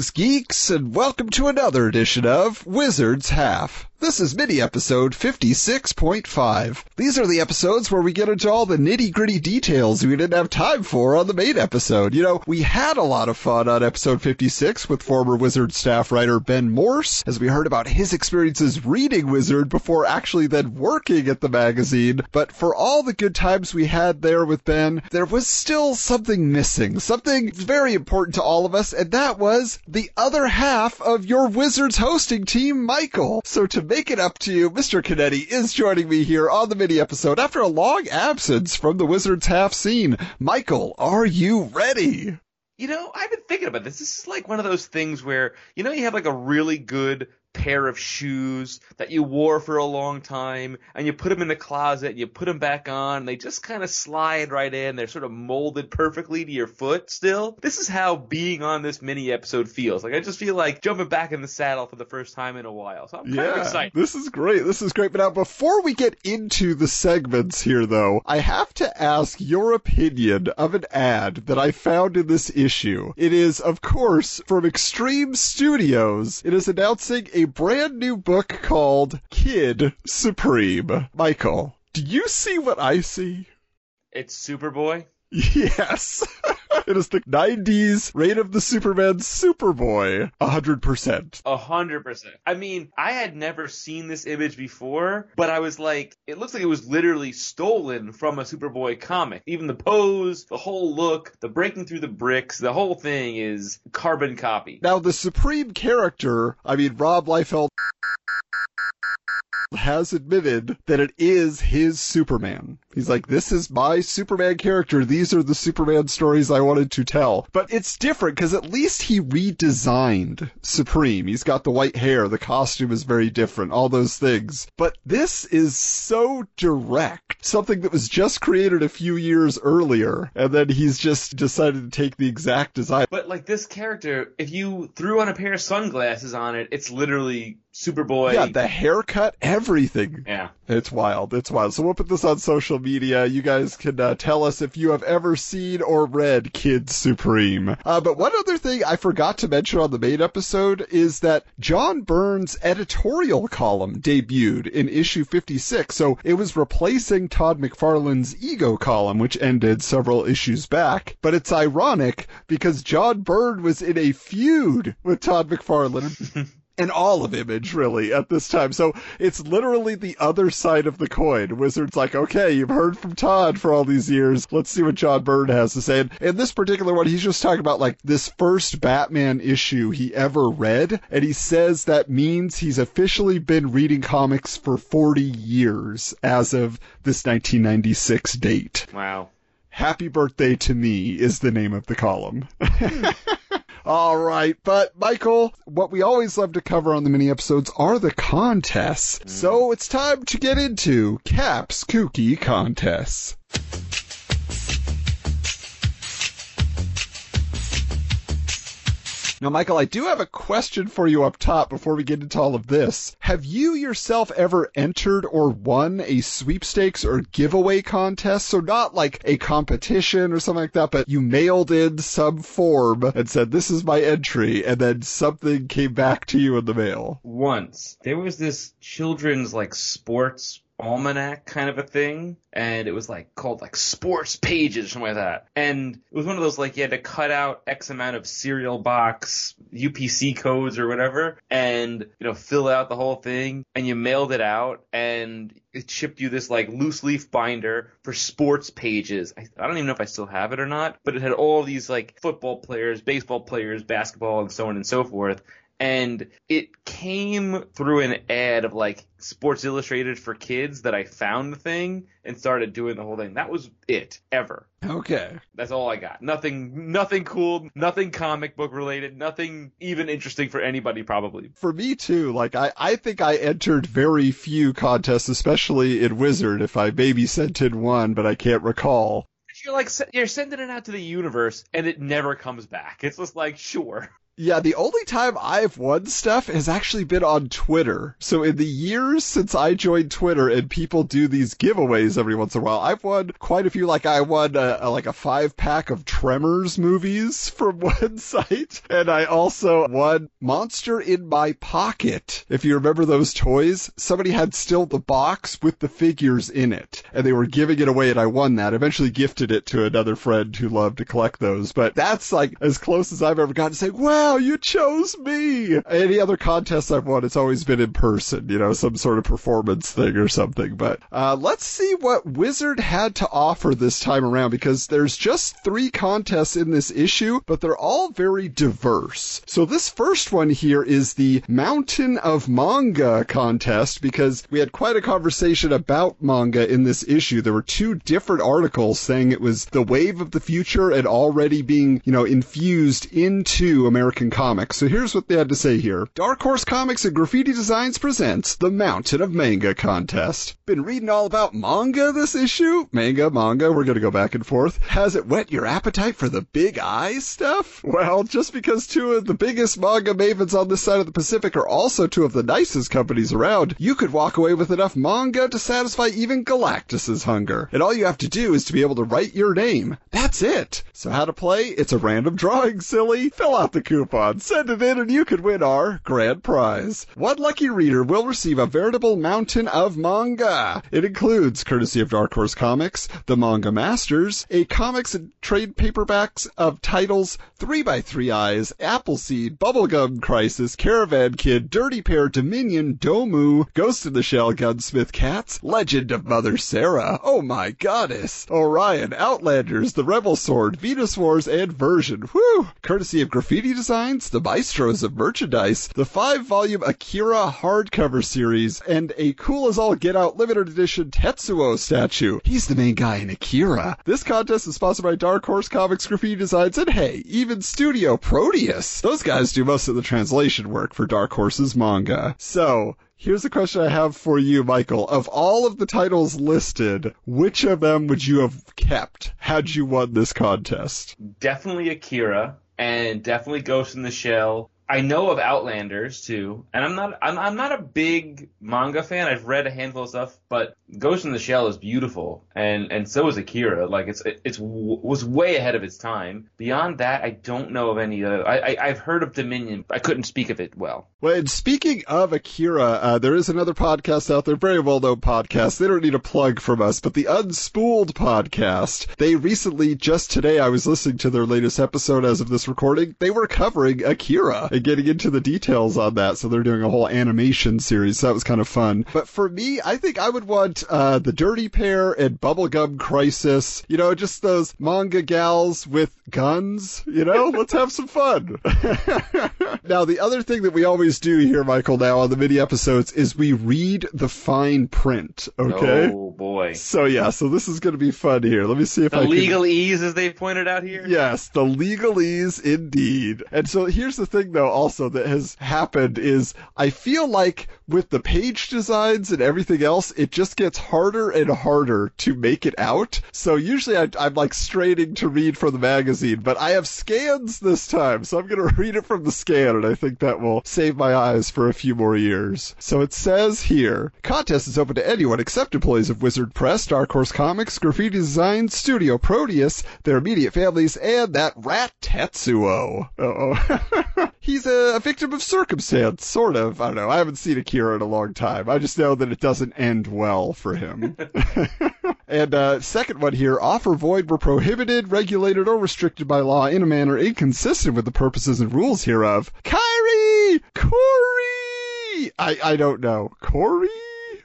Greetings, geeks, and welcome to another edition of Wizard's Half. This is mini episode 56.5. These are the episodes where we get into all the nitty gritty details we didn't have time for on the main episode. You know, we had a lot of fun on episode 56 with former Wizard staff writer Ben Morse as we heard about his experiences reading Wizard before actually then working at the magazine. But for all the good times we had there with Ben, there was still something missing, something very important to all of us, and that was the other half of your Wizards hosting team, Michael. So to make it up to you, Mr. Canetti is joining me here on the mini episode after a long absence from the Wizards half scene. Michael, are you ready? You know, I've been thinking about this. This is like one of those things where, you know, you have like a really good pair of shoes that you wore for a long time and you put them in the closet and you put them back on and they just kind of slide right in. They're sort of molded perfectly to your foot still. This is how being on this mini episode feels. Like I just feel like jumping back in the saddle for the first time in a while. So I'm kind yeah, of excited. This is great. This is great. But now before we get into the segments here though, I have to ask your opinion of an ad that I found in this issue. It is of course from Extreme Studios. It is announcing a brand new book called Kid Supreme. Michael, do you see what I see? It's Superboy. Yes. it is the 90s Reign of the Supermen Superboy. 100%. A hundred percent. I mean, I had never seen this image before, but I was like, it looks like it was literally stolen from a Superboy comic. Even the pose, the whole look, the breaking through the bricks, the whole thing is carbon copy. Now, the Supreme character, I mean, Rob Liefeld has admitted that it is his Superman. He's like, this is my Superman character. These are the Superman stories I wanted to tell. But it's different because at least he redesigned Supreme. He's got the white hair. The costume is very different. All those things. But this is so direct. Something that was just created a few years earlier. And then he's just decided to take the exact design. But like this character, if you threw on a pair of sunglasses on it, it's literally Superboy. Yeah, the haircut, everything. Yeah. It's wild. It's wild. So we'll put this on social media. You guys can uh, tell us if you have ever seen or read Kid Supreme. Uh, but one other thing I forgot to mention on the main episode is that John Byrne's editorial column debuted in issue 56. So it was replacing Todd McFarlane's Ego column, which ended several issues back. But it's ironic because John Byrne was in a feud with Todd McFarlane. and all of Image really at this time. So it's literally the other side of the coin. Wizards like, okay, you've heard from Todd for all these years. Let's see what John Byrne has to say. And in this particular one, he's just talking about like this first Batman issue he ever read, and he says that means he's officially been reading comics for 40 years as of this 1996 date. Wow. Happy birthday to me is the name of the column. All right, but Michael, what we always love to cover on the mini episodes are the contests. Mm. So it's time to get into Cap's Kooky Contests. Now, Michael, I do have a question for you up top before we get into all of this. Have you yourself ever entered or won a sweepstakes or giveaway contest? So not like a competition or something like that, but you mailed in some form and said, this is my entry, and then something came back to you in the mail. Once. There was this children's like sports almanac kind of a thing, and it was like called like sports pages or something like that. And it was one of those like you had to cut out X amount of cereal box UPC codes or whatever, and you know fill out the whole thing, and you mailed it out, and it shipped you this like loose leaf binder for sports pages. I, I don't even know if I still have it or not, but it had all these like football players, baseball players, basketball, and so on and so forth and it came through an ad of like Sports Illustrated for kids that I found the thing and started doing the whole thing. That was it ever. Okay. That's all I got. Nothing, nothing cool, nothing comic book related, nothing even interesting for anybody probably. For me too, like I, I think I entered very few contests, especially in Wizard, if I maybe sent in one, but I can't recall. You're like you're sending it out to the universe and it never comes back. It's just like sure. Yeah, the only time I've won stuff has actually been on Twitter. So in the years since I joined Twitter and people do these giveaways every once in a while, I've won quite a few. Like I won a, a, like a five pack of Tremors movies from one site, and I also won Monster in My Pocket. If you remember those toys, somebody had still the box with the figures in it, and they were giving it away, and I won that. Eventually gifted it to another friend who loved to collect those, but that's like as close as I've ever gotten to say, wow wow, you chose me. Any other contests I've won, it's always been in person, you know, some sort of performance thing or something. But uh, let's see what Wizard had to offer this time around because there's just three contests in this issue, but they're all very diverse. So this first one here is the Mountain of Manga contest because we had quite a conversation about manga in this issue. There were two different articles saying it was the wave of the future and already being, you know, infused into American American comics. So here's what they had to say here. Dark Horse Comics and Graffiti Designs presents the Mountain of Manga contest. Been reading all about manga this issue? Manga, manga, we're gonna go back and forth. Has it whet your appetite for the big eyes stuff? Well, just because two of the biggest manga mavens on this side of the Pacific are also two of the nicest companies around, you could walk away with enough manga to satisfy even Galactus's hunger. And all you have to do is to be able to write your name. That's it. So how to play? It's a random drawing, silly. Fill out the coupon coupon. Send it in and you could win our grand prize. One lucky reader will receive a veritable mountain of manga. It includes, courtesy of Dark Horse Comics, The Manga Masters, a comics and trade paperbacks of titles 3x3 Eyes, Appleseed, Bubblegum Crisis, Caravan Kid, Dirty Pair, Dominion, Domu, Ghost in the Shell, Gunsmith Cats, Legend of Mother Sarah, Oh My Goddess, Orion, Outlanders, The Rebel Sword, Venus Wars, and Version. Whew! Courtesy of Graffiti Design designs, the maestros of merchandise, the five volume Akira hardcover series, and a cool as all get out limited edition Tetsuo statue. He's the main guy in Akira. This contest is sponsored by Dark Horse Comics Graffiti Designs, and hey, even Studio Proteus. Those guys do most of the translation work for Dark Horse's manga. So, Here's a question I have for you, Michael. Of all of the titles listed, which of them would you have kept had you won this contest? Definitely Akira and definitely Ghost in the Shell. I know of Outlanders too, and I'm not I'm, I'm not a big manga fan. I've read a handful of stuff, but Ghost in the Shell is beautiful, and and so is Akira. Like it's it's was way ahead of its time. Beyond that, I don't know of any other. I, I have heard of Dominion. I couldn't speak of it well. Well, and speaking of Akira, uh, there is another podcast out there, very well known podcast. They don't need a plug from us, but the Unspooled podcast. They recently, just today, I was listening to their latest episode as of this recording. They were covering Akira getting into the details on that. So they're doing a whole animation series. So that was kind of fun. But for me, I think I would want uh, The Dirty Pair and Bubblegum Crisis. You know, just those manga gals with guns. You know, let's have some fun. now, the other thing that we always do here, Michael, now on the mini episodes is we read the fine print. Okay. Oh boy. So yeah, so this is going to be fun here. Let me see if I the I legalese, can... as they pointed out here. Yes, the legalese indeed. And so here's the thing, though, also that has happened is I feel like with the page designs and everything else, it just gets harder and harder to make it out. So usually I, I'm like straining to read from the magazine, but I have scans this time, so I'm going to read it from the scan, and I think that will save my eyes for a few more years. So it says here, contest is open to anyone except employees of Wizard Press, Dark Horse Comics, Graffiti Design, Studio Proteus, their immediate families, and that rat Tetsuo. oh He's a, a victim of circumstance, sort of. I don't know. I haven't seen Akira in a long time. I just know that it doesn't end well for him. and uh, second one here, offer void were prohibited, regulated, or restricted by law in a manner inconsistent with the purposes and rules hereof. Kyrie! Corey! I, I don't know. Corey?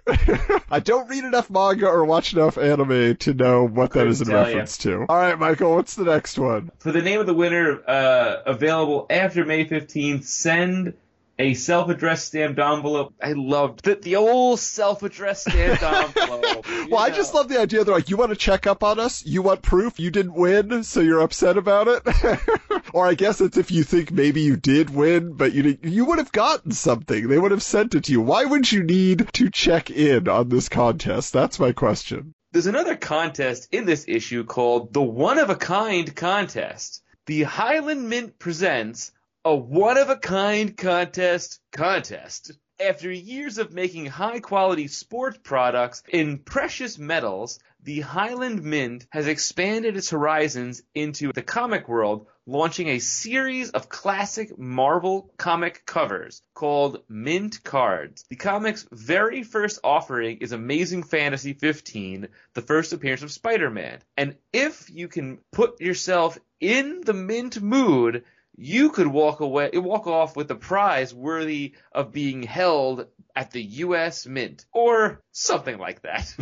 I don't read enough manga or watch enough anime to know what that is in reference you. to. All right, Michael, what's the next one? For the name of the winner, uh, available after May 15th, send a self-addressed stamped envelope. I loved the, the old self-addressed stamped envelope. you Well, I just love the idea. They're like, you want to check up on us? You want proof you didn't win, so you're upset about it? or I guess it's if you think maybe you did win, but you didn't- you would have gotten something. They would have sent it to you. Why would you need to check in on this contest? That's my question. There's another contest in this issue called the One of a Kind Contest. The Highland Mint presents a one of a kind contest contest. After years of making high quality sports products in precious metals, the Highland Mint has expanded its horizons into the comic world, launching a series of classic Marvel comic covers called Mint Cards. The comic's very first offering is Amazing Fantasy 15, the first appearance of Spider-Man. And if you can put yourself in the Mint mood, you could walk away, walk off with a prize worthy of being held at the U.S. Mint, or something like that.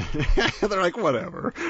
They're like, whatever.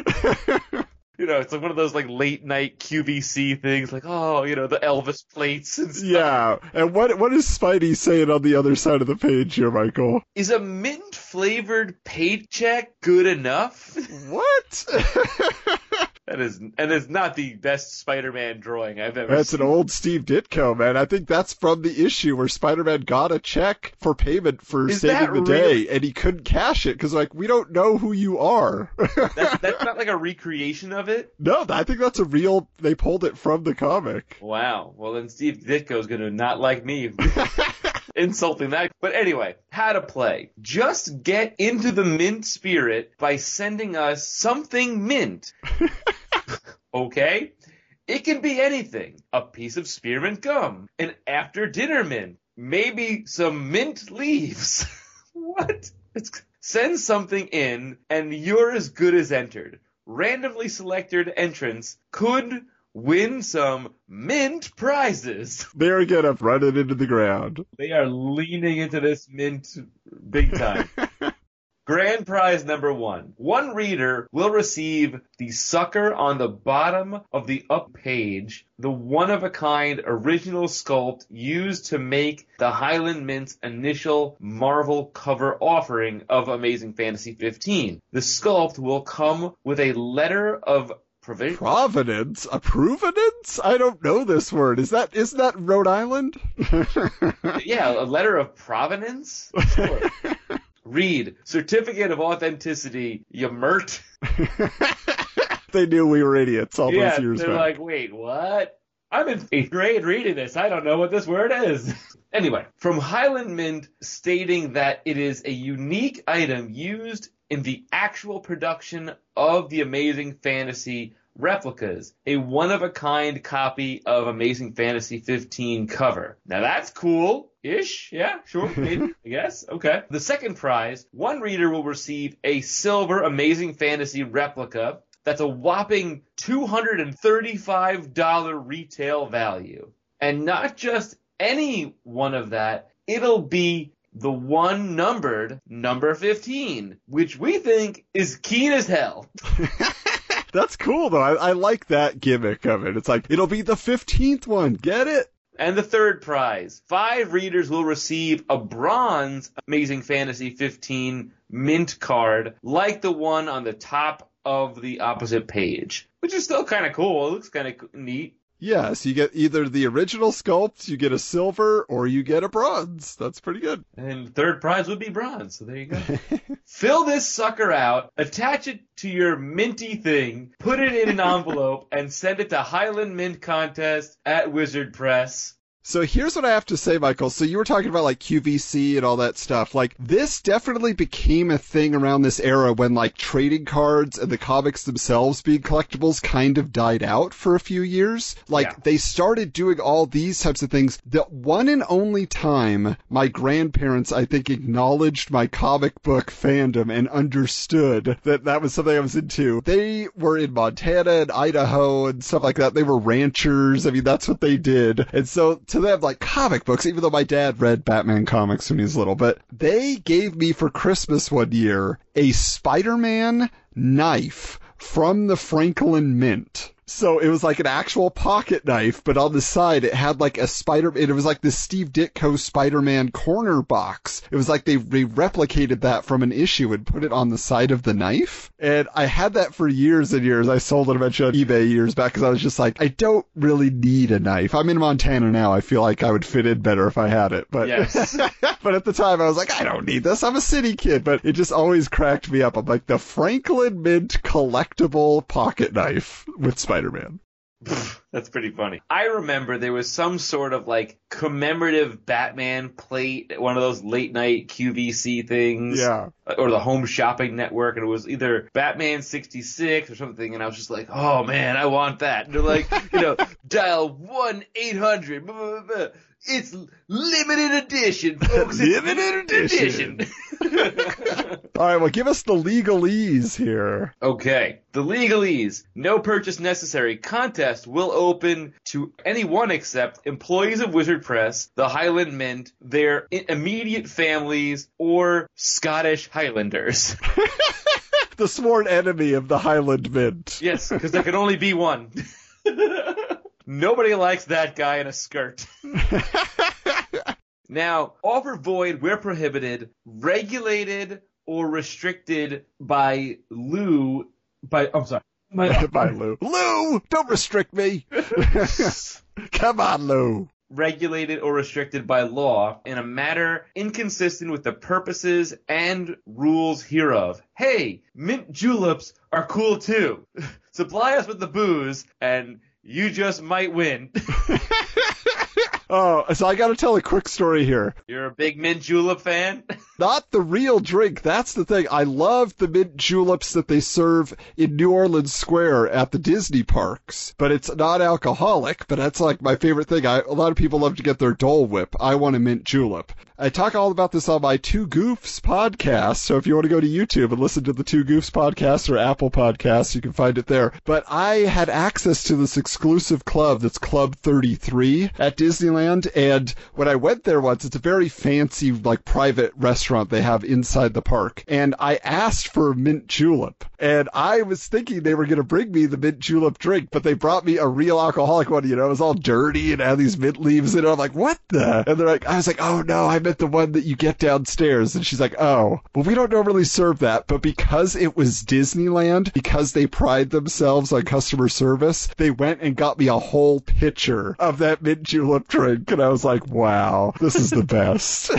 You know, it's like one of those like late night QVC things, like oh, you know, the Elvis plates and stuff. yeah. And what what is Spidey saying on the other side of the page here, Michael? Is a mint flavored paycheck good enough? What? that is, and it's not the best Spider-Man drawing I've ever seen. That's seen. an old Steve Ditko, man. I think that's from the issue where Spider-Man got a check for payment for Is saving the that day, and he couldn't cash it because, like, we don't know who you are. That's, that's not like a recreation of it. no, I think that's a real. They pulled it from the comic. Wow. Well, then Steve Ditko's going to not like me insulting that. But anyway, how to play. Just get into the mint spirit by sending us something mint. okay? It can be anything. A piece of spearmint gum, an after dinner mint, maybe some mint leaves. what? It's, send something in and you're as good as entered. Randomly selected entrants could win some mint prizes. They're gonna run it into the ground. They are leaning into this mint big time. Grand prize number one. One reader will receive the sucker on the bottom of the up page, the one of a kind original sculpt used to make the Highland Mint's initial Marvel cover offering of Amazing Fantasy 15. The sculpt will come with a letter of provision. Providence, a providence? I don't know this word. Is that isn't that Rhode Island? yeah, a letter of provenance? Sure. Read, certificate of authenticity, you mert. they knew we were idiots all yeah, those years ago. they're back. like, wait, what? I'm in eighth grade reading this. I don't know what this word is. anyway, from Highland Mint stating that it is a unique item used in the actual production of the Amazing Fantasy replicas, a one of a kind copy of Amazing Fantasy 15 cover. Now that's cool. Ish, yeah, sure, maybe, I guess, okay. The second prize, one reader will receive a silver Amazing Fantasy replica that's a whopping $235 retail value. And not just any one of that, it'll be the one numbered number 15, which we think is keen as hell. That's cool though. I, I like that gimmick of it. It's like it'll be the fifteenth one. Get it? And the third prize, five readers will receive a bronze Amazing Fantasy 15 mint card, like the one on the top of the opposite page, which is still kind of cool. It looks kind of neat. Yes, you get either the original sculpt, you get a silver, or you get a bronze. That's pretty good. And third prize would be bronze, so there you go. Fill this sucker out, attach it to your minty thing, put it in an envelope, and send it to Highland Mint Contest at Wizard Press. So here's what I have to say, Michael. So you were talking about like QVC and all that stuff. Like this definitely became a thing around this era when like trading cards and the comics themselves being collectibles kind of died out for a few years. Like Yeah. they started doing all these types of things. The one and only time my grandparents, I think, acknowledged my comic book fandom and understood that that was something I was into. They were in Montana and Idaho and stuff like that. They were ranchers. I mean, that's what they did. And so to them, like comic books, even though my dad read Batman comics when he was little, but they gave me for Christmas one year a Spider-Man knife from the Franklin Mint. So it was like an actual pocket knife, but on the side it had like a spider. It was like this Steve Ditko Spider-Man corner box. It was like they, they replicated that from an issue and put it on the side of the knife. And I had that for years and years. I sold it eventually on eBay years back because I was just like, I don't really need a knife. I'm in Montana now. I feel like I would fit in better if I had it. But Yes. but at the time I was like, I don't need this. I'm a city kid. But it just always cracked me up. I'm like the Franklin Mint collectible pocket knife with Spider-Man. That's pretty funny. I remember there was some sort of like commemorative Batman plate, one of those late night QVC things. Yeah. Or the Home Shopping Network, and it was either Batman 66 or something, and I was just like, oh man, I want that. And they're like, you know, dial 1 800. It's limited edition, folks. It's Limited edition. edition. All right, well, give us the legalese here. Okay. The legalese. No purchase necessary. Contest will open to anyone except employees of Wizard Press, the Highland Mint, their immediate families, or Scottish Highlanders. The sworn enemy of the Highland Mint. yes, because there can only be one. Nobody likes that guy in a skirt. Now, offer void where prohibited, regulated or restricted by Lou. By I'm sorry. My, Bye, Lou. Lou, don't restrict me. Come on, Lou. regulated or restricted by law in a matter inconsistent with the purposes and rules hereof. Hey, mint juleps are cool too. Supply us with the booze and you just might win. Oh, so I got to tell a quick story here. You're a big mint julep fan? Not the real drink. That's the thing. I love the mint juleps that they serve in New Orleans Square at the Disney parks, but it's not alcoholic. But that's like my favorite thing. I, a lot of people love to get their Dole Whip. I want a mint julep. I talk all about this on my Two Goofs podcast. So if you want to go to YouTube and listen to the Two Goofs podcast or Apple podcast, you can find it there. But I had access to this exclusive club that's Club 33 at Disneyland. And when I went there once, it's a very fancy, like private restaurant they have inside the park. And I asked for mint julep. And I was thinking they were going to bring me the mint julep drink, but they brought me a real alcoholic one. You know, it was all dirty and had these mint leaves in it. I'm like, what the? And they're like, I was like, oh no, I meant the one that you get downstairs. And she's like, oh, well, we don't normally serve that, but because it was Disneyland, because they pride themselves on customer service, they went and got me a whole pitcher of that mint julep drink. And I was like, wow, this is the best.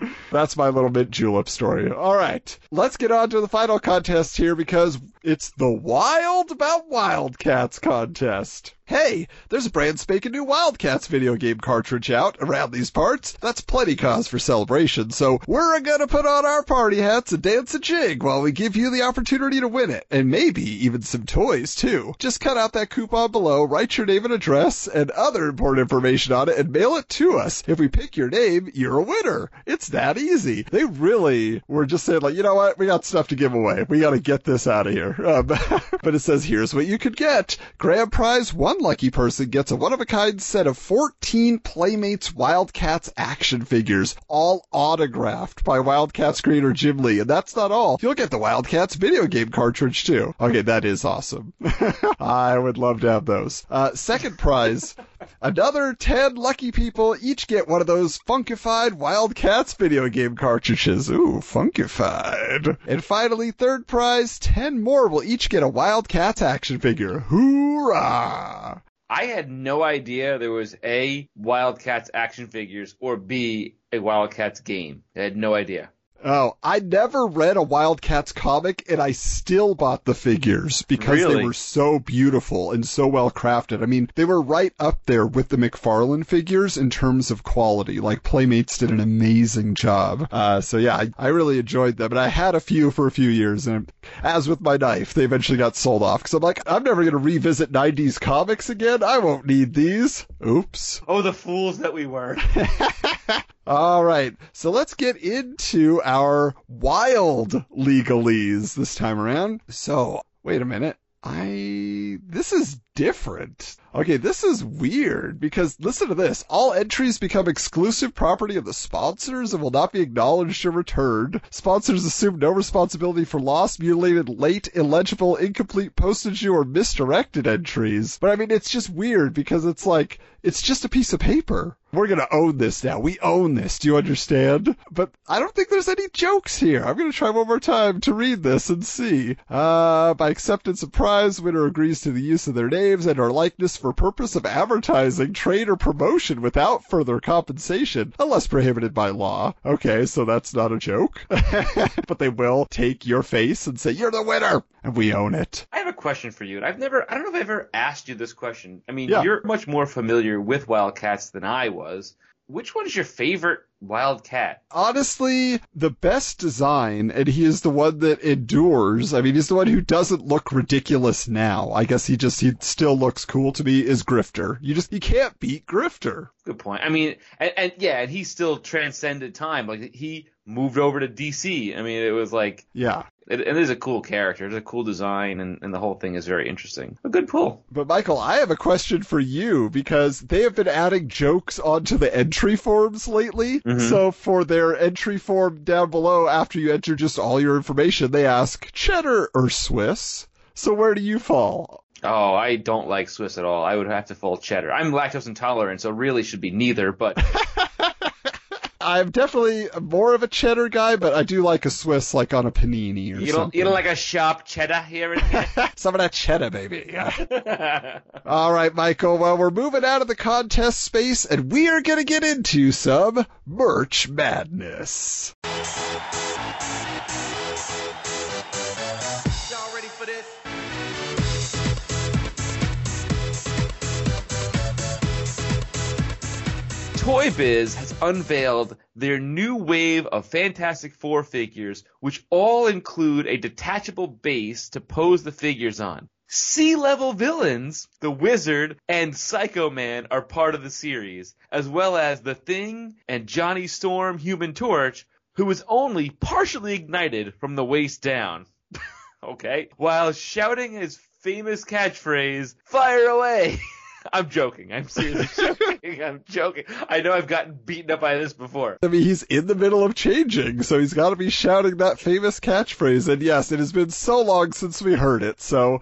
That's my little mint julep story. All right, let's get on to the final contest here because it's the Wild About Wildcats contest. Hey, there's a brand spanking new Wildcats video game cartridge out around these parts. That's plenty cause for celebration, so we're gonna put on our party hats and dance a jig while we give you the opportunity to win it, and maybe even some toys too. Just cut out that coupon below, write your name and address and other important information on it, and mail it to us. If we pick your name, you're a winner. It's that easy. They really were just saying like, you know what, we got stuff to give away. We gotta get this out of here. Um, but it says here's what you could get. Grand prize, one lucky person gets a one-of-a-kind set of 14 Playmates Wildcats action figures, all autographed by Wildcats creator Jim Lee. And that's not all. You'll get the Wildcats video game cartridge too. Okay, that is awesome. I would love to have those. Uh, second prize, another 10 lucky people each get one of those funkified Wildcats video game cartridges. Ooh, funkified. And finally, third prize, 10 more will each get a Wildcats action figure. Hoorah! I had no idea there was A, Wildcats action figures, or B, a Wildcats game. I had no idea. Oh, I never read a Wildcats comic and I still bought the figures because they were so beautiful and so well crafted. I mean, they were right up there with the McFarlane figures in terms of quality. Like Playmates did an amazing job. Uh, so yeah, I, I really enjoyed them and I had a few for a few years and as with my knife, they eventually got sold off because I'm like, I'm never going to revisit 90s comics again. I won't need these. Oops. Oh, the fools that we were. All right, so let's get into our wild legalese this time around. So, wait a minute. I this is different. Okay, this is weird because listen to this. All entries become exclusive property of the sponsors and will not be acknowledged or returned. Sponsors assume no responsibility for lost, mutilated, late, illegible, incomplete, postage, or misdirected entries. But I mean, it's just weird because it's like, it's just a piece of paper. We're gonna own this now. We own this. Do you understand? But I don't think there's any jokes here. I'm gonna try one more time to read this and see. Uh, by acceptance of prize, winner agrees to the use of their names and or likeness for purpose of advertising, trade, or promotion without further compensation, unless prohibited by law. Okay, so that's not a joke. but they will take your face and say, you're the winner! And we own it. I have a question for you, I've never, I don't know if I've ever asked you this question. I mean, Yeah. you're much more familiar with Wildcats than I was. Which one's your favorite Wildcat? honestly the best design, and he is the one that endures. I mean, he's the one who doesn't look ridiculous now. I guess he just he still looks cool to me. Is Grifter? You just you can't beat Grifter. Good point. I mean, and, and yeah, and he still transcended time. Like he moved over to DC. I mean, it was like Yeah. It, it is a cool character. It's a cool design, and, and the whole thing is very interesting. A good pull. But Michael, I have a question for you because they have been adding jokes onto the entry forms lately. Mhm. So for their entry form down below, after you enter just all your information, they ask cheddar or Swiss. So where do you fall? Oh, I don't like Swiss at all. I would have to fall cheddar. I'm lactose intolerant, so really should be neither. But I'm definitely more of a cheddar guy, but I do like a Swiss, like on a panini or you don't something. you don't like a sharp cheddar here and here. Some of that cheddar, baby. All right, Michael. Well, we're moving out of the contest space, and we are going to get into some merch madness. Toy Biz has unveiled their new wave of Fantastic Four figures, which all include a detachable base to pose the figures on. Sea level villains, the Wizard and Psycho Man are part of the series, as well as The Thing and Johnny Storm Human Torch, who is only partially ignited from the waist down. okay? While shouting his famous catchphrase, fire away! I'm joking. I'm seriously joking. I'm joking. I know I've gotten beaten up by this before. I mean, he's in the middle of changing, so he's got to be shouting that famous catchphrase. And yes, it has been so long since we heard it, so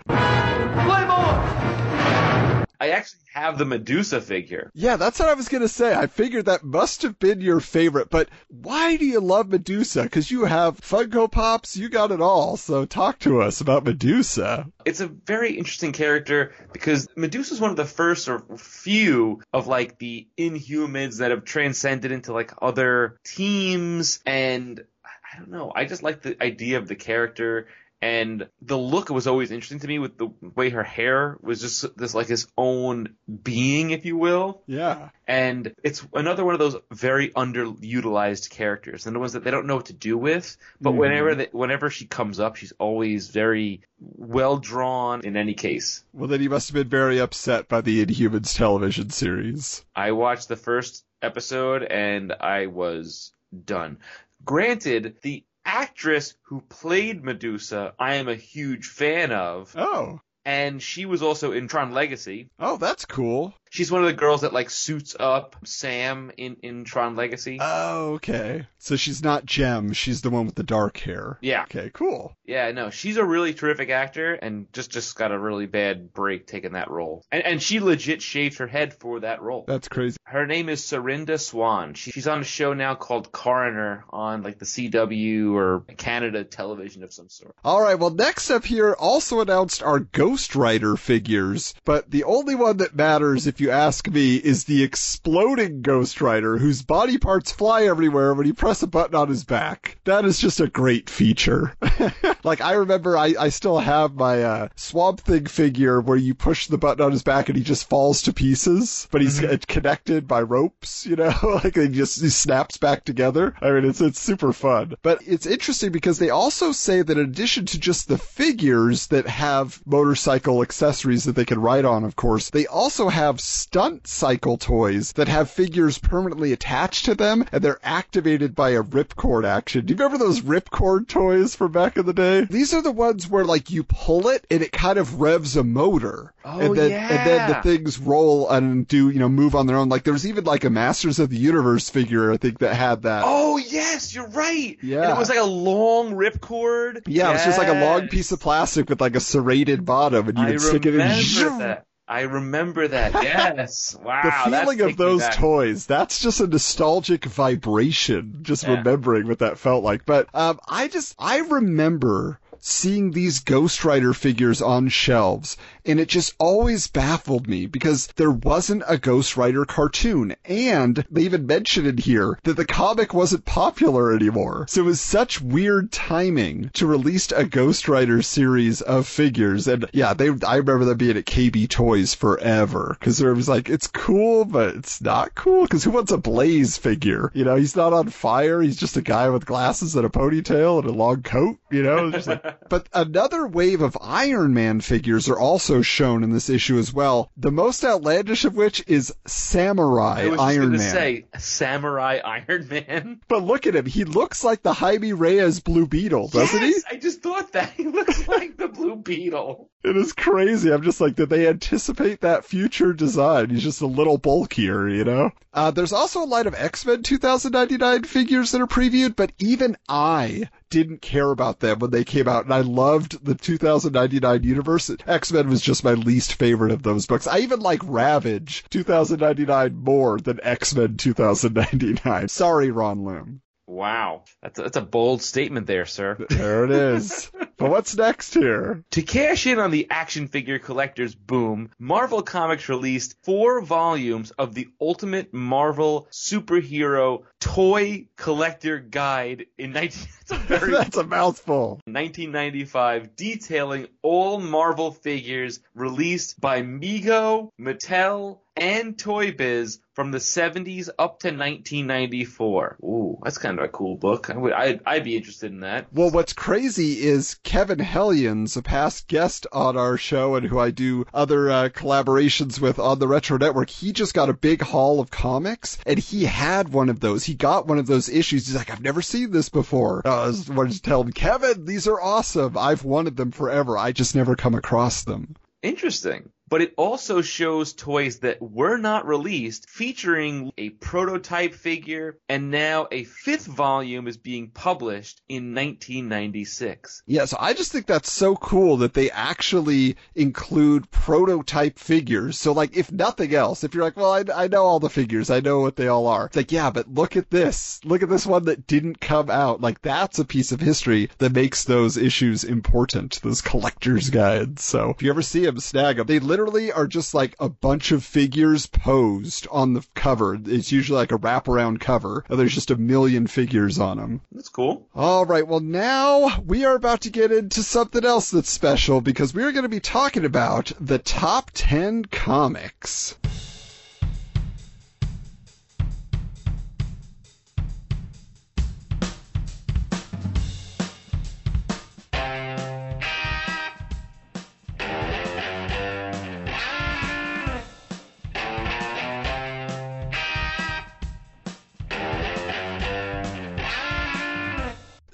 I actually have the Medusa figure. yeah, that's what I was going to say. I figured that must have been your favorite, but why do you love Medusa? Because you have Funko Pops, you got it all, so talk to us about Medusa. It's a very interesting character because Medusa is one of the first or few of like the Inhumans that have transcended into like other teams and I don't know. I just like the idea of the character and the look was always interesting to me with the way her hair was just this like his own being, if you will. Yeah. And it's another one of those very underutilized characters, and the ones that they don't know what to do with. But Mhm. whenever they, whenever she comes up, she's always very well drawn. In any case, Well, then you must have been very upset by the Inhumans television series. I watched the first episode and I was done. Granted, the actress who played Medusa, I am a huge fan of, Oh. and she was also in Tron Legacy. Oh, that's cool. She's one of the girls that like suits up Sam in in Tron Legacy. Oh, okay. So she's not Gem, she's the one with the dark hair. yeah. Okay, cool. Yeah, no, she's a really terrific actor and just just got a really bad break taking that role. And and she legit shaved her head for that role. That's crazy. Her name is Serinda Swan. She, she's on a show now called Coroner on like the CW or Canada television of some sort. All right, well, next up here also announced our Ghost Rider figures, but the only one that matters, if you ask me, is the exploding Ghost Rider, whose body parts fly everywhere when you press a button on his back. That is just a great feature. like, I remember I, I still have my uh, Swamp Thing figure where you push the button on his back and he just falls to pieces, but he's uh, connected by ropes, you know? like, he just he snaps back together. I mean, it's, it's super fun. But it's interesting because they also say that in addition to just the figures that have motorcycle accessories that they can ride on, of course, they also have stunt cycle toys that have figures permanently attached to them and they're activated by a ripcord action. Do you remember those ripcord toys from back in the day? These are the ones where like you pull it and it kind of revs a motor. Oh, and then yeah. and then the things roll and do, you know, move on their own. Like there was even like a Masters of the Universe figure, I think, that had that. Oh yes, you're right. Yeah. And it was like a long ripcord. Yeah, it was just like a long piece of plastic with like a serrated bottom, and you I could stick it in. that. I remember that. Yes. Wow. The feeling of those back. toys, that's just a nostalgic vibration, just Yeah. remembering what that felt like. But um, I just, I remember seeing these Ghost Rider figures on shelves, and it just always baffled me because there wasn't a Ghost Rider cartoon, and they even mentioned in here that the comic wasn't popular anymore. So it was such weird timing to release a Ghost Rider series of figures, and yeah, they, I remember them being at KB Toys forever because there was like, it's cool, but it's not cool because who wants a Blaze figure? You know, he's not on fire. He's just a guy with glasses and a ponytail and a long coat. You know, just like, but another wave of Iron Man figures are also shown in this issue as well. The most outlandish of which is Samurai I was Iron Man. say Samurai Iron Man. But look at him. He looks like the Jaime Reyes Blue Beetle, doesn't yes, I just thought that he looks like the Blue Beetle. It is crazy. I'm just like, did they anticipate that future design? He's just a little bulkier, you know? Uh, there's also a line of X-Men 2099 figures that are previewed, but even I didn't care about them when they came out, and I loved the 2099 universe. X-Men was just my least favorite of those books. I even like Ravage 2099 more than X-Men 2099. Sorry, Ron Lim. Wow, that's a, that's a bold statement there, sir. There it is. but what's next here? To cash in on the action figure collector's boom, Marvel Comics released four volumes of the Ultimate Marvel Superhero Toy Collector Guide in 19. It's a That's a mouthful. 1995 detailing all Marvel figures released by Mego, Mattel, and Toy Biz from the 70s up to 1994. Ooh, that's kind of a cool book. I would, I'd, I'd be interested in that. Well, what's crazy is Kevin Hellions, a past guest on our show and who I do other uh, collaborations with on the Retro Network, he just got a big haul of comics and he had one of those. He got one of those issues. He's like, I've never seen this before. Uh, I was wanted to tell him, Kevin, these are awesome. I've wanted them forever. I just never come across them. Interesting. But it also shows toys that were not released featuring a prototype figure and now a fifth volume is being published in 1996. Yeah, so I just think that's so cool that they actually include prototype figures. So, like, if nothing else, if you're like, well, I, I know all the figures, I know what they all are. It's like, yeah, but look at this. Look at this one that didn't come out. Like, that's a piece of history that makes those issues important, those collector's guides. So, if you ever see them, snag them. They literally are just like a bunch of figures posed on the cover. It's usually like a wraparound cover, and there's just a million figures on them. That's cool. All right, well, now we are about to get into something else that's special because we are going to be talking about the top 10 comics.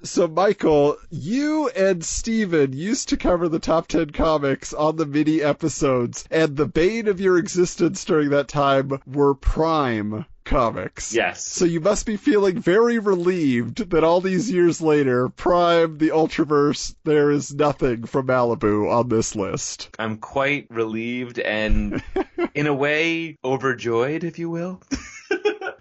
So, Michael, you and Steven used to cover the top 10 comics on the mini episodes, and the bane of your existence during that time were Prime comics. Yes. So you must be feeling very relieved that all these years later, Prime, the Ultraverse, there is nothing from Malibu on this list. I'm quite relieved and, in a way, overjoyed, if you will.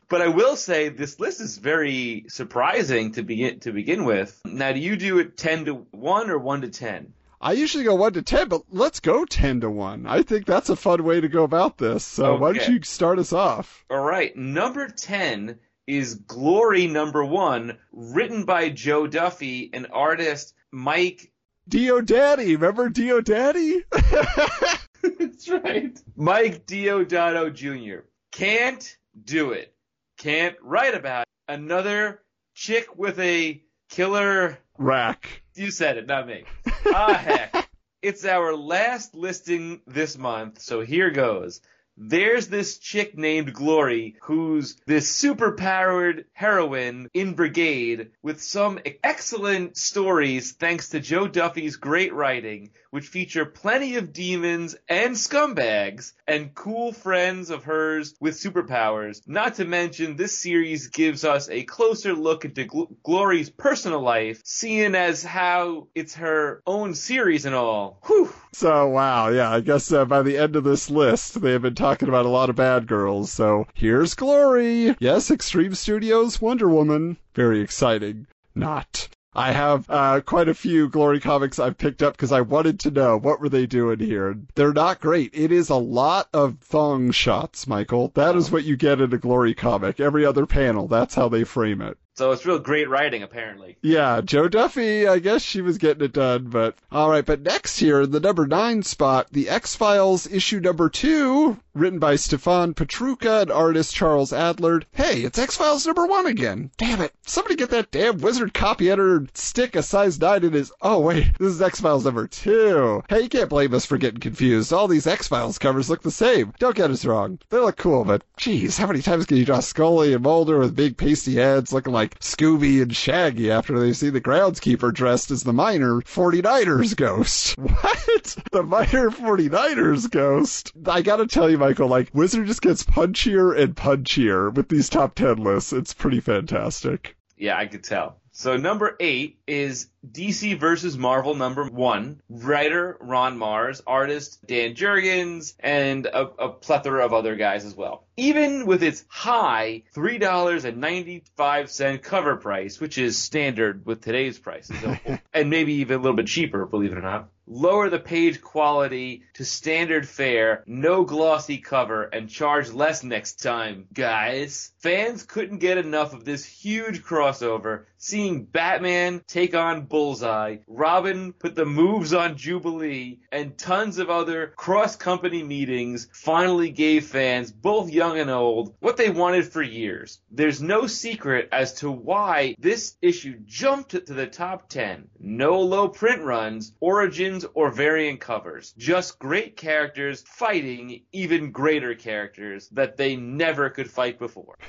but I will say this list is very surprising to begin to begin with. Now, do you do it ten to one or one to ten? I usually go 1 to 10, but let's go 10 to 1. I think that's a fun way to go about this. So why don't you start us off? All right, number ten is Glory Number One, written by Jo Duffy and artist Mike. Dio Daddy, remember Dio Daddy? That's right. Mike Deodato Jr. Can't do it. Can't write about it. another chick with a killer Rack. You said it, not me. Ah, heck. It's our last listing this month, so here goes. there's this chick named Glory who's this super powered heroine in Brigade with some excellent stories thanks to Jo Duffy's great writing, which feature plenty of demons and scumbags and cool friends of hers with superpowers. Not to mention, this series gives us a closer look into Gl- Glory's personal life, seeing as how it's her own series and all. Whew. So, wow, yeah, I guess uh, by the end of this list, they have been talking about a lot of bad girls. So, here's Glory. Yes, Extreme Studios Wonder Woman. Very exciting. Not. I have uh, quite a few Glory comics I've picked up because I wanted to know what were they doing here. They're not great. It is a lot of thong shots, Michael. That is what you get in a Glory comic. Every other panel, that's how they frame it. So it's real great writing, apparently. Yeah, Jo Duffy, I guess she was getting it done, but alright, but next here, the number nine spot, the X-Files issue number two, written by Stefan Petrucha and artist Charles Adlard. Hey, it's X-Files number one again. Damn it. Somebody get that damn wizard copy editor stick a size nine in his, oh wait, this is X-Files number two. Hey, you can't blame us for getting confused. All these X-Files covers look the same. Don't get us wrong. They look cool, but geez, how many times can you draw Scully and Mulder with big pasty heads looking like like Scooby and Shaggy after they see the groundskeeper dressed as the minor 49ers ghost. What? The minor 49ers ghost? I gotta tell you, Michael, like, Wizard just gets punchier and punchier with these top 10 lists. It's pretty fantastic. Yeah, I could tell. So number eight is DC versus Marvel number one. Writer Ron Marz, artist Dan Jurgens, and a, a, plethora of other guys as well. Even with its high $3.95 cover price, which is standard with today's prices, and maybe even a little bit cheaper, believe it or not, lower the page quality to standard fare, no glossy cover, and charge less next time, guys. Fans couldn't get enough of this huge crossover, seeing Batman take on Bullseye, Robin put the moves on Jubilee, and tons of other cross-company meetings finally gave fans, both young and old, what they wanted for years. There's no secret as to why this issue jumped to the top 10. No low print runs, origins, or variant covers. Just great characters fighting even greater characters that they never could fight before.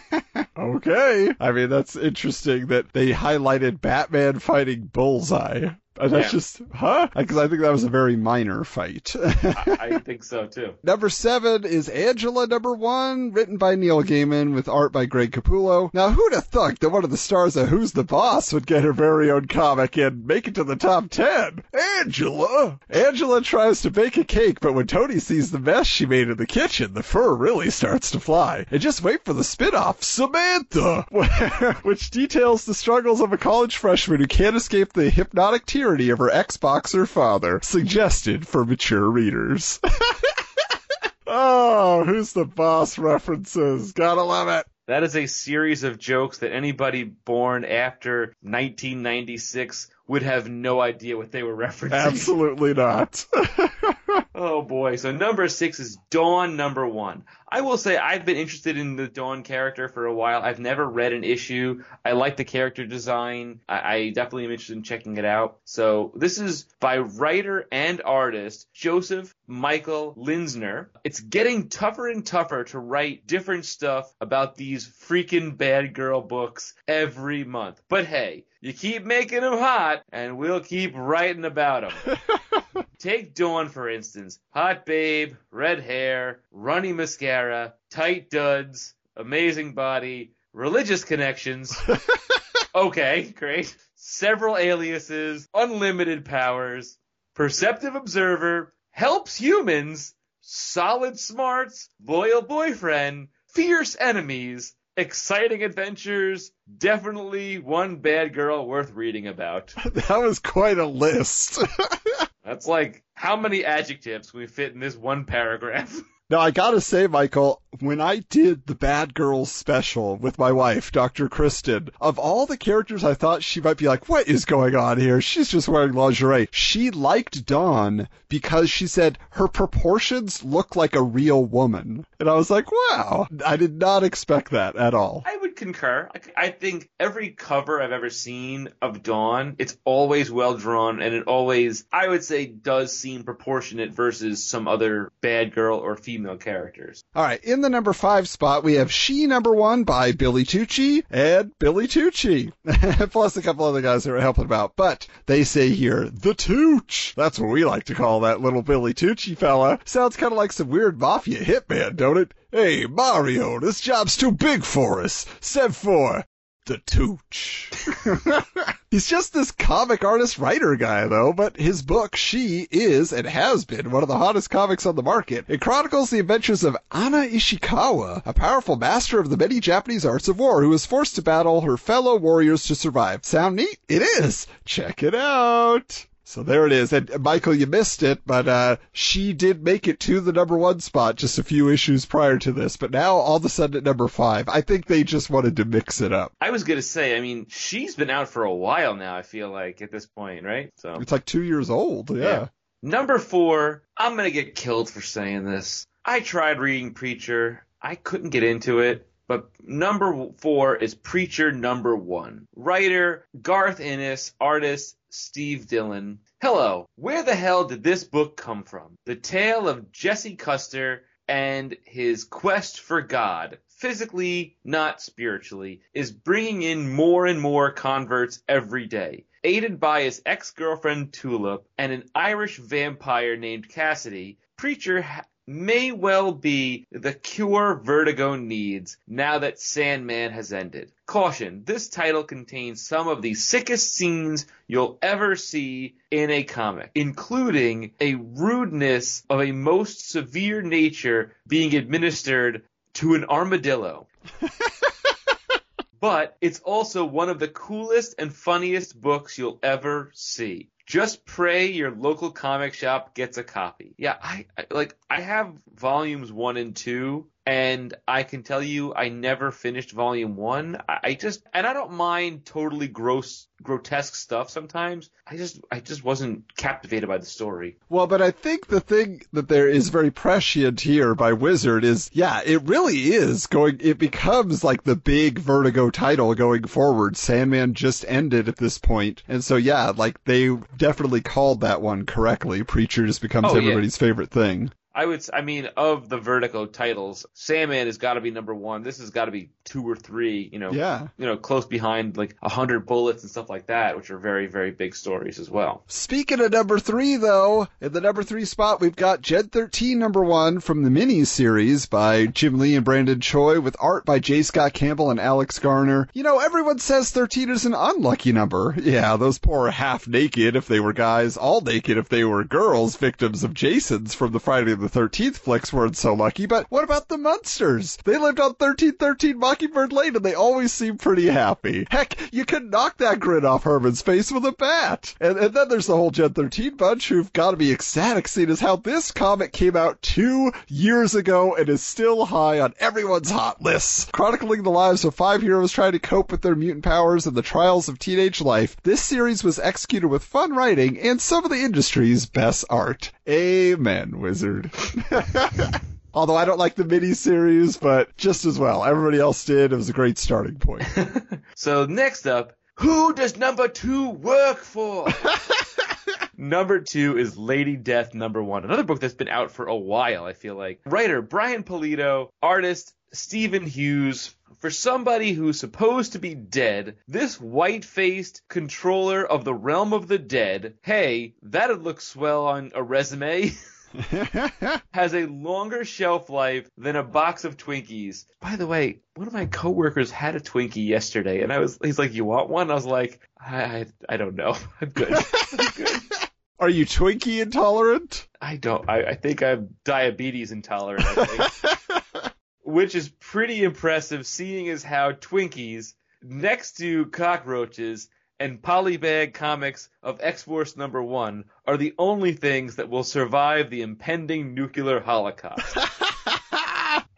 okay. I mean, that's interesting that they highlighted Batman fighting Bullseye. And that's Yeah. just, huh? Because I think that was a very minor fight. I, I think so too. Number seven is Angela number one, written by Neil Gaiman with art by Greg Capullo. Now, who'd have thunk that one of the stars of Who's the Boss would get her very own comic and make it to the top ten? Angela! Angela tries to bake a cake, but when Tony sees the mess she made in the kitchen, the fur really starts to fly. And just wait for the spin-off, Samantha! which details the struggles of a college freshman who can't escape the hypnotic of her ex-boxer father, suggested for mature readers. Oh, who's the boss references? Gotta love it. That is a series of jokes that anybody born after 1996 would have no idea what they were referencing. Absolutely not. Oh boy. So number six is Dawn number one. I will say I've been interested in the Dawn character for a while. I've never read an issue. I like the character design. I, I definitely am interested in checking it out. So this is by writer and artist Joseph Michael Linsner. It's getting tougher and tougher to write different stuff about these freaking bad girl books every month. But hey, you keep making them hot and we'll keep writing about them. Take Dawn, for instance. Hot babe, red hair, runny mascara, tight duds, amazing body, religious connections. okay, great. Several aliases, unlimited powers, perceptive observer, helps humans, solid smarts, loyal boyfriend, fierce enemies, exciting adventures, definitely one bad girl worth reading about. that was quite a list. That's like how many adjectives we fit in this one paragraph. now, I gotta say, Michael, when I did the Bad Girls special with my wife, Dr. Kristen, of all the characters I thought she might be like, what is going on here? She's just wearing lingerie. She liked Dawn because she said her proportions look like a real woman. And I was like, wow, I did not expect that at all. I concur. I, I think every cover I've ever seen of Dawn, it's always well drawn and it always, I would say, does seem proportionate versus some other bad girl or female characters. All right, in the number five spot, we have Shi Number One by Billy Tucci and Billy Tucci, plus a couple other guys that are helping out. But they say here, the Tooch. That's what we like to call that little Billy Tucci fella. Sounds kind of like some weird mafia hitman, don't it? Hey, Mario, this job's too big for us. Send for the Tooch. He's just this comic artist writer guy, though, but his book, Shi, is and has been one of the hottest comics on the market. It chronicles the adventures of Ana Ishikawa, a powerful master of the many Japanese arts of war who is forced to battle her fellow warriors to survive. Sound neat? It is! Check it out! So there it is. And Michael, you missed it, but uh, she did make it to the number one spot just a few issues prior to this. But now all of a sudden at number five, I think they just wanted to mix it up. I was gonna say, I mean, she's been out for a while now. I feel like at this point, right? So It's like two years old. Yeah. Yeah. number four, I'm gonna get killed for saying this. I tried reading Preacher. I couldn't get into it. But number four is Preacher number one. Writer Garth Ennis, artist Steve Dillon. Hello, where the hell did this book come from? The tale of Jesse Custer and his quest for God, physically, not spiritually, is bringing in more and more converts every day. Aided by his ex-girlfriend Tulip and an Irish vampire named Cassidy, Preacher may well be the cure Vertigo needs now that Sandman has ended. Caution, this title contains some of the sickest scenes you'll ever see in a comic, including a rudeness of a most severe nature being administered to an armadillo. but it's also one of the coolest and funniest books you'll ever see. Just pray your local comic shop gets a copy. Yeah, I, I like I have volumes 1 and 2 and I can tell you I never finished volume 1. I, I just and I don't mind totally gross grotesque stuff sometimes. I just I just wasn't captivated by the story. Well, but I think the thing that there is very prescient here by Wizard is, yeah, it really is going, it becomes like the big Vertigo title going forward. Sandman just ended at this point. And so, yeah, like they definitely called that one correctly. Preacher just becomes Oh, yeah. everybody's favorite thing. I would, I mean, of the Vertigo titles, Sandman has got to be number one. This has got to be two or three. You know, Yeah. you know, close behind like a hundred bullets and stuff like that, which are very, very big stories as well. Speaking of number three, though, in the number three spot, we've got Gen 13 number one from the mini series by Jim Lee and Brandon Choi with art by J. Scott Campbell and Alex Garner. You know, everyone says 13 is an unlucky number. Yeah, those poor half naked if they were guys, all naked if they were girls, victims of Jason's from the Friday the 13th flicks weren't so lucky. But what about the Munsters? They lived on 1313 Mockingbird Lane and they always seem pretty happy. Heck, you could knock that grin off Herman's face with a bat. And, and then there's the whole Gen 13 bunch who've got to be ecstatic seeing as how this comic came out two years ago and is still high on everyone's hot lists. Chronicling the lives of five heroes trying to cope with their mutant powers and the trials of teenage life, this series was executed with fun writing and some of the industry's best art. Amen, Wizard. Although I don't like the mini series, but just as well. Everybody else did. It was a great starting point. So next up, who does number two work for? number two is Lady Death number one, another book that's been out for a while. I feel like writer Brian Pulido, artist Stephen Hughes. For somebody who's supposed to be dead, this white-faced controller of the realm of the dead, hey, that'd look swell on a resume. has a longer shelf life than a box of Twinkies. By the way, one of my coworkers had a Twinkie yesterday, and I was, he's like, "You want one?" I was like, "I, I, I don't know. I'm good. I'm good. Are you Twinkie intolerant? I don't. I, I think I'm diabetes intolerant. I think." Which is pretty impressive, seeing as how Twinkies, next to cockroaches and Polybag comics of X-Force number one, are the only things that will survive the impending nuclear holocaust.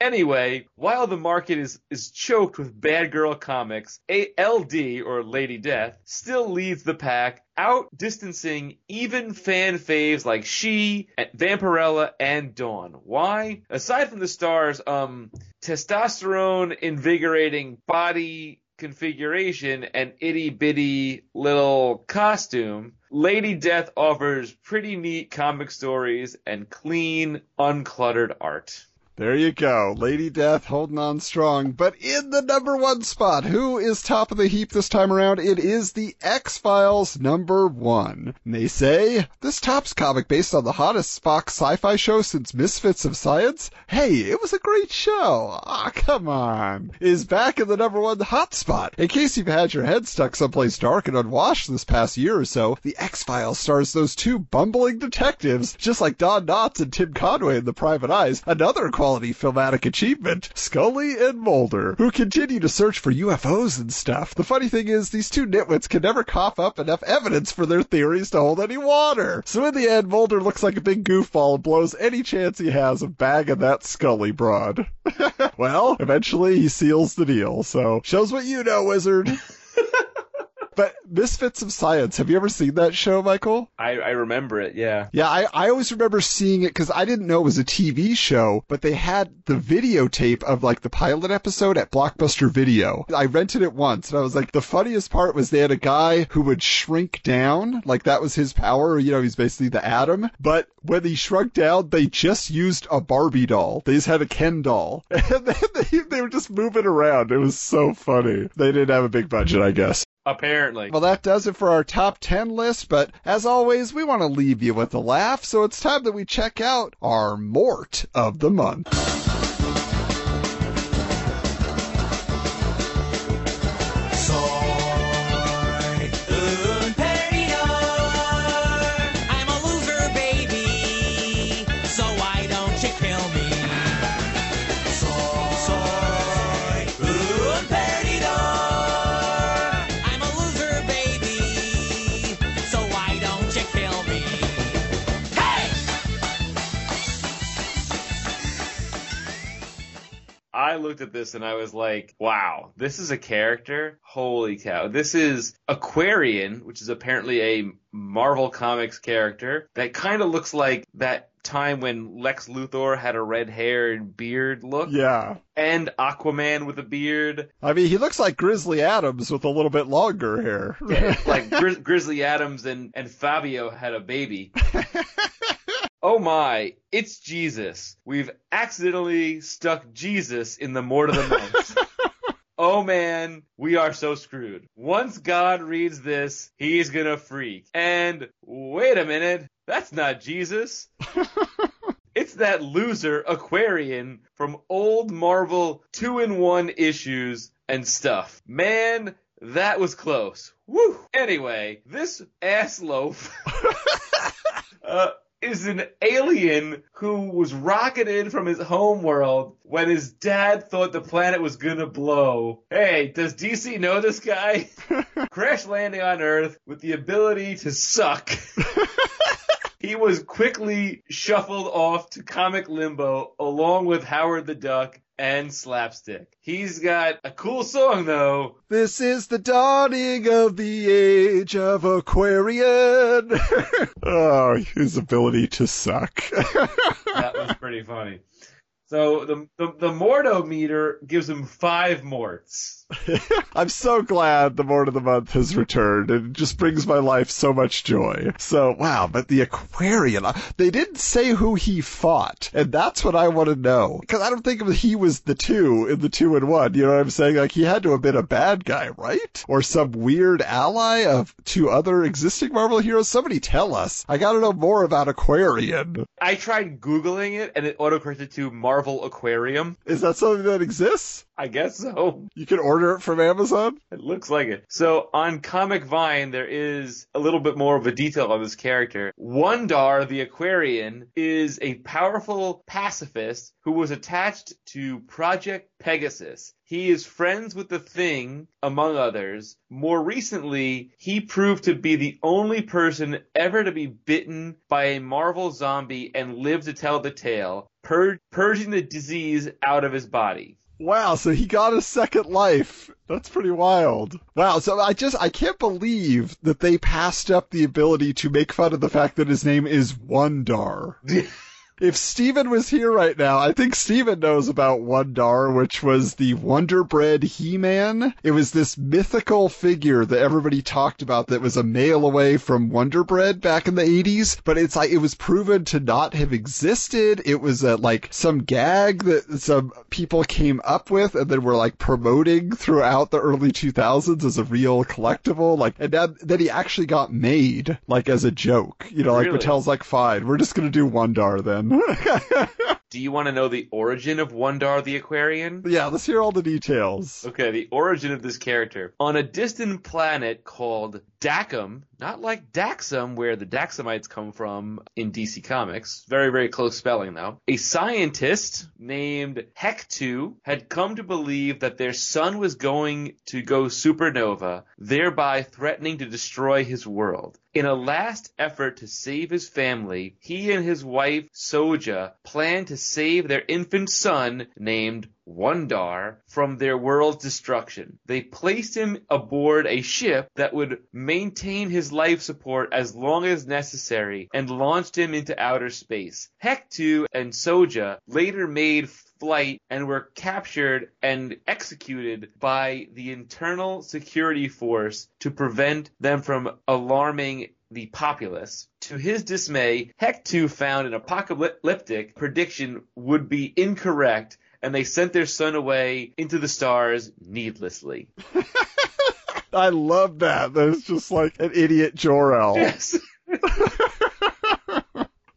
Anyway, while the market is, is choked with bad girl comics, ALD, or Lady Death, still leads the pack, outdistancing even fan faves like Shi, Vampirella, and Dawn. Why? Aside from the stars, um, testosterone invigorating body configuration and itty bitty little costume, Lady Death offers pretty neat comic stories and clean, uncluttered art. There you go. Lady Death holding on strong. But in the number one spot, who is top of the heap this time around? It is the X-Files number one. And they say, this tops comic based on the hottest Fox sci-fi show since Misfits of Science? Hey, it was a great show. Ah, oh, come on. Is back in the number one hot spot. In case you've had your head stuck someplace dark and unwashed this past year or so, the X-Files stars those two bumbling detectives, just like Don Knotts and Tim Conway in The Private Eyes. Another quality quality filmatic achievement, Scully and Mulder, who continue to search for UFOs and stuff. The funny thing is, these two nitwits can never cough up enough evidence for their theories to hold any water. So in the end, Mulder looks like a big goofball and blows any chance he has of bagging that Scully broad. well, eventually he seals the deal, so shows what you know, wizard. But Misfits of Science, have you ever seen that show, Michael? I, I remember it, yeah. Yeah, I, I always remember seeing it because I didn't know it was a TV show, but they had the videotape of like the pilot episode at Blockbuster Video. I rented it once and I was like, the funniest part was they had a guy who would shrink down, like that was his power, you know, he's basically the atom. But when he shrunk down, they just used a Barbie doll. They just had a Ken doll. And they, they were just moving around. It was so funny. They didn't have a big budget, I guess. Apparently. Well, that does it for our top 10 list, but as always, we want to leave you with a laugh, so it's time that we check out our Mort of the Month. I looked at this and I was like, wow, this is a character. Holy cow. This is Aquarian, which is apparently a Marvel Comics character that kind of looks like that time when Lex Luthor had a red hair and beard look. Yeah. And Aquaman with a beard. I mean, he looks like Grizzly Adams with a little bit longer hair. yeah, like Gri- Grizzly Adams and, and Fabio had a baby. Oh my, it's Jesus. We've accidentally stuck Jesus in the Mort of the Month. oh man, we are so screwed. Once God reads this, he's gonna freak. And wait a minute, that's not Jesus. It's that loser Aquarian from old Marvel 2 in 1 issues and stuff. Man, that was close. Woo! Anyway, this ass loaf uh, is an alien who was rocketed from his home world when his dad thought the planet was gonna blow. Hey, does DC know this guy? Crash landing on Earth with the ability to suck. he was quickly shuffled off to comic limbo along with Howard the Duck and Slapstick. He's got a cool song though. This is the dawning of the age of Aquarian. oh, his ability to suck. that was pretty funny. So the, the the Morto meter gives him five morts. I'm so glad the Mort of the Month has returned. It just brings my life so much joy. So, wow, but the Aquarian, uh, they didn't say who he fought. And that's what I want to know. Because I don't think he was the two in the two and one. You know what I'm saying? Like, he had to have been a bad guy, right? Or some weird ally of two other existing Marvel heroes. Somebody tell us. I gotta know more about Aquarian. I tried Googling it and it autocorrected to Marvel Aquarium. Is that something that exists? I guess so. You can order it from Amazon? It looks like it. So on Comic Vine, there is a little bit more of a detail on this character. Wundarr, the Aquarian, is a powerful pacifist who was attached to Project Pegasus. He is friends with the Thing, among others. More recently, he proved to be the only person ever to be bitten by a Marvel zombie and live to tell the tale. pur- purging the disease out of his body. Wow, so he got a second life. That's pretty wild. Wow, so I just I can't believe that they passed up the ability to make fun of the fact that his name is Wundarr. if Steven was here right now, I think Steven knows about Wondar, which was the Wonder Bread He-Man. It was this mythical figure that everybody talked about that was a mail away from Wonder Bread back in the 80s, but it's like it was proven to not have existed. It was a, like some gag that some people came up with and then were like promoting throughout the early 2000s as a real collectible. Like, and then, then he actually got made like as a joke. You know, like Really? Mattel's like, fine, we're just gonna do Wondar then. Do you want to know the origin of Wundarr the Aquarian? yeah, let's hear all the details. Okay, the origin of this character. On a distant planet called Dakkam, not like Daxam, where the Daxamites come from in DC Comics, very, very close spelling though, a scientist named Hectu had come to believe that their sun was going to go supernova, thereby threatening to destroy his world. In a last effort to save his family, he and his wife Soja planned to save their infant son named Wundarr from their world's destruction. They placed him aboard a ship that would maintain his life support as long as necessary and launched him into outer space. Hectu and Soja later made flight and were captured and executed by the internal security force to prevent them from alarming the populace. To his dismay, Hectu found an apocalyptic prediction would be incorrect and they sent their son away into the stars needlessly. I love that. That's just like an idiot Jor-El. Yes.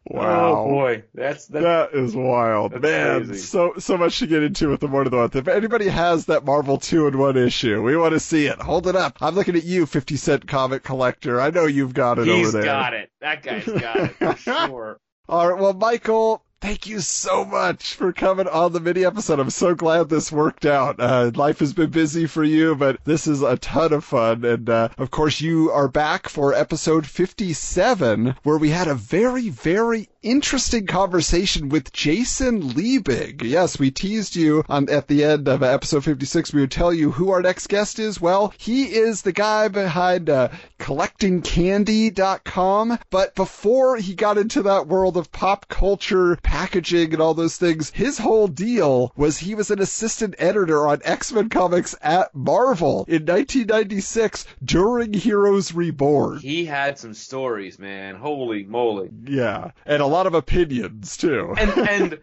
Wow. Oh boy, that's that's That is wild, That's man. crazy. So so much to get into with the Morning of the Month. If anybody has that Marvel two in one issue, we want to see it. Hold it up. I'm looking at you, fifty cent comic collector. I know you've got it he's over there. He's got it. That guy's got it for sure. All right. Well, Michael, thank you so much for coming on the mini episode. I'm so glad this worked out. Uh, life has been busy for you, but this is a ton of fun. And uh, of course, you are back for episode 57, where we had a very, very interesting conversation with Jason Liebig. Yes, we teased you on at the end of episode 56. We would tell you who our next guest is. Well, he is the guy behind uh, collectingcandy.com. But before he got into that world of pop culture packaging and all those things, his whole deal was he was an assistant editor on X-Men comics at Marvel in 1996 during Heroes Reborn. He had some stories, man. Holy moly. Yeah, and a lot of opinions too. And and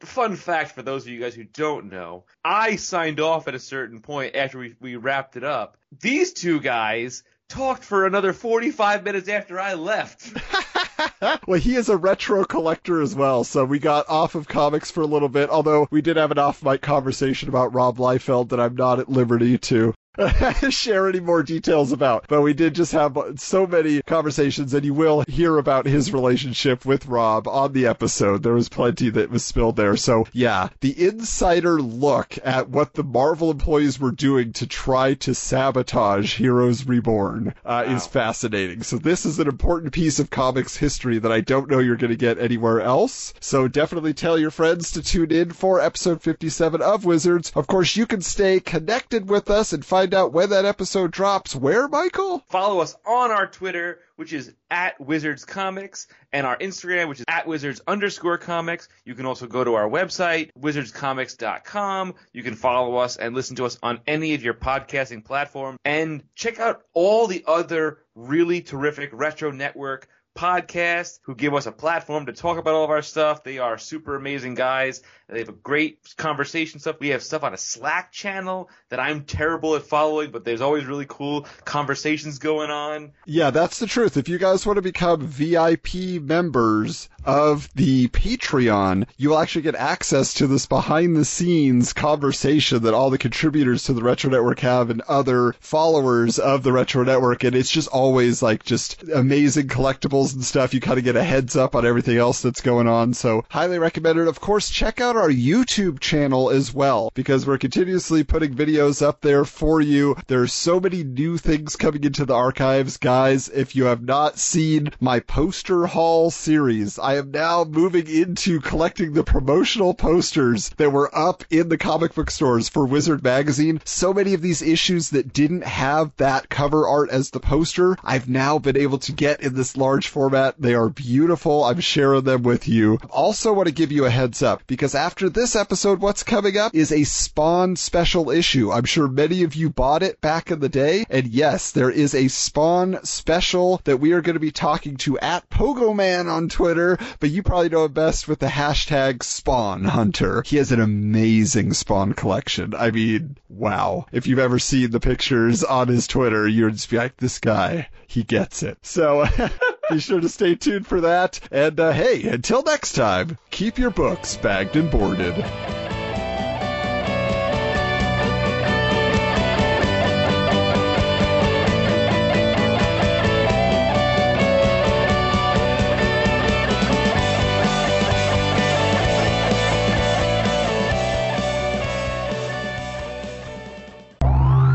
fun fact for those of you guys who don't know, I signed off at a certain point after we we wrapped it up. These two guys talked for another 45 minutes after I left. well, he is a retro collector as well, so we got off of comics for a little bit, although we did have an off mic conversation about Rob Liefeld that I'm not at liberty to share any more details about. But we did just have so many conversations, and you will hear about his relationship with Rob on the episode. There was plenty that was spilled there. So, yeah, the insider look at what the Marvel employees were doing to try to sabotage Heroes Reborn uh, Wow. is fascinating. So, this is an important piece of comics history that I don't know you're going to get anywhere else. So, definitely tell your friends to tune in for episode 57 of Wizards. Of course, you can stay connected with us and find out when that episode drops. Where, Michael? Follow us on our Twitter, which is at Wizards Comics, and our Instagram, which is at Wizards underscore comics. You can also go to our website, wizardscomics.com. You can follow us and listen to us on any of your podcasting platforms and check out all the other really terrific Retro Network podcasts who give us a platform to talk about all of our stuff. They are super amazing guys. They have a great conversation stuff. We have stuff on a Slack channel that I'm terrible at following, but there's always really cool conversations going on. Yeah, that's the truth. If you guys want to become VIP members of the Patreon, you will actually get access to this behind the scenes conversation that all the contributors to the Retro Network have and other followers of the Retro Network. And it's just always like just amazing collectibles and stuff, you kind of get a heads up on everything else that's going on. So highly recommended. Of course, check out our YouTube channel as well because we're continuously putting videos up there for you. There's so many new things coming into the archives, guys. If you have not seen my poster haul series, I am now moving into collecting the promotional posters that were up in the comic book stores for Wizard Magazine. So many of these issues that didn't have that cover art as the poster, I've now been able to get in this large format. They are beautiful. I'm sharing them with you. Also want to give you a heads up because this episode, what's coming up is a Spawn special issue. I'm sure many of you bought it back in the day. And yes, there is a Spawn special that we are going to be talking to at Pogoman on Twitter, but you probably know it best with the hashtag Spawn Hunter. He has an amazing Spawn collection. I mean, wow. If you've ever seen the pictures on his Twitter, you'd be like, this guy, he gets it. So be sure to stay tuned for that. And uh, hey, until next time, keep your books bagged and boarded.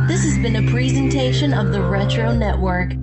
This has been a presentation of the Retro Network.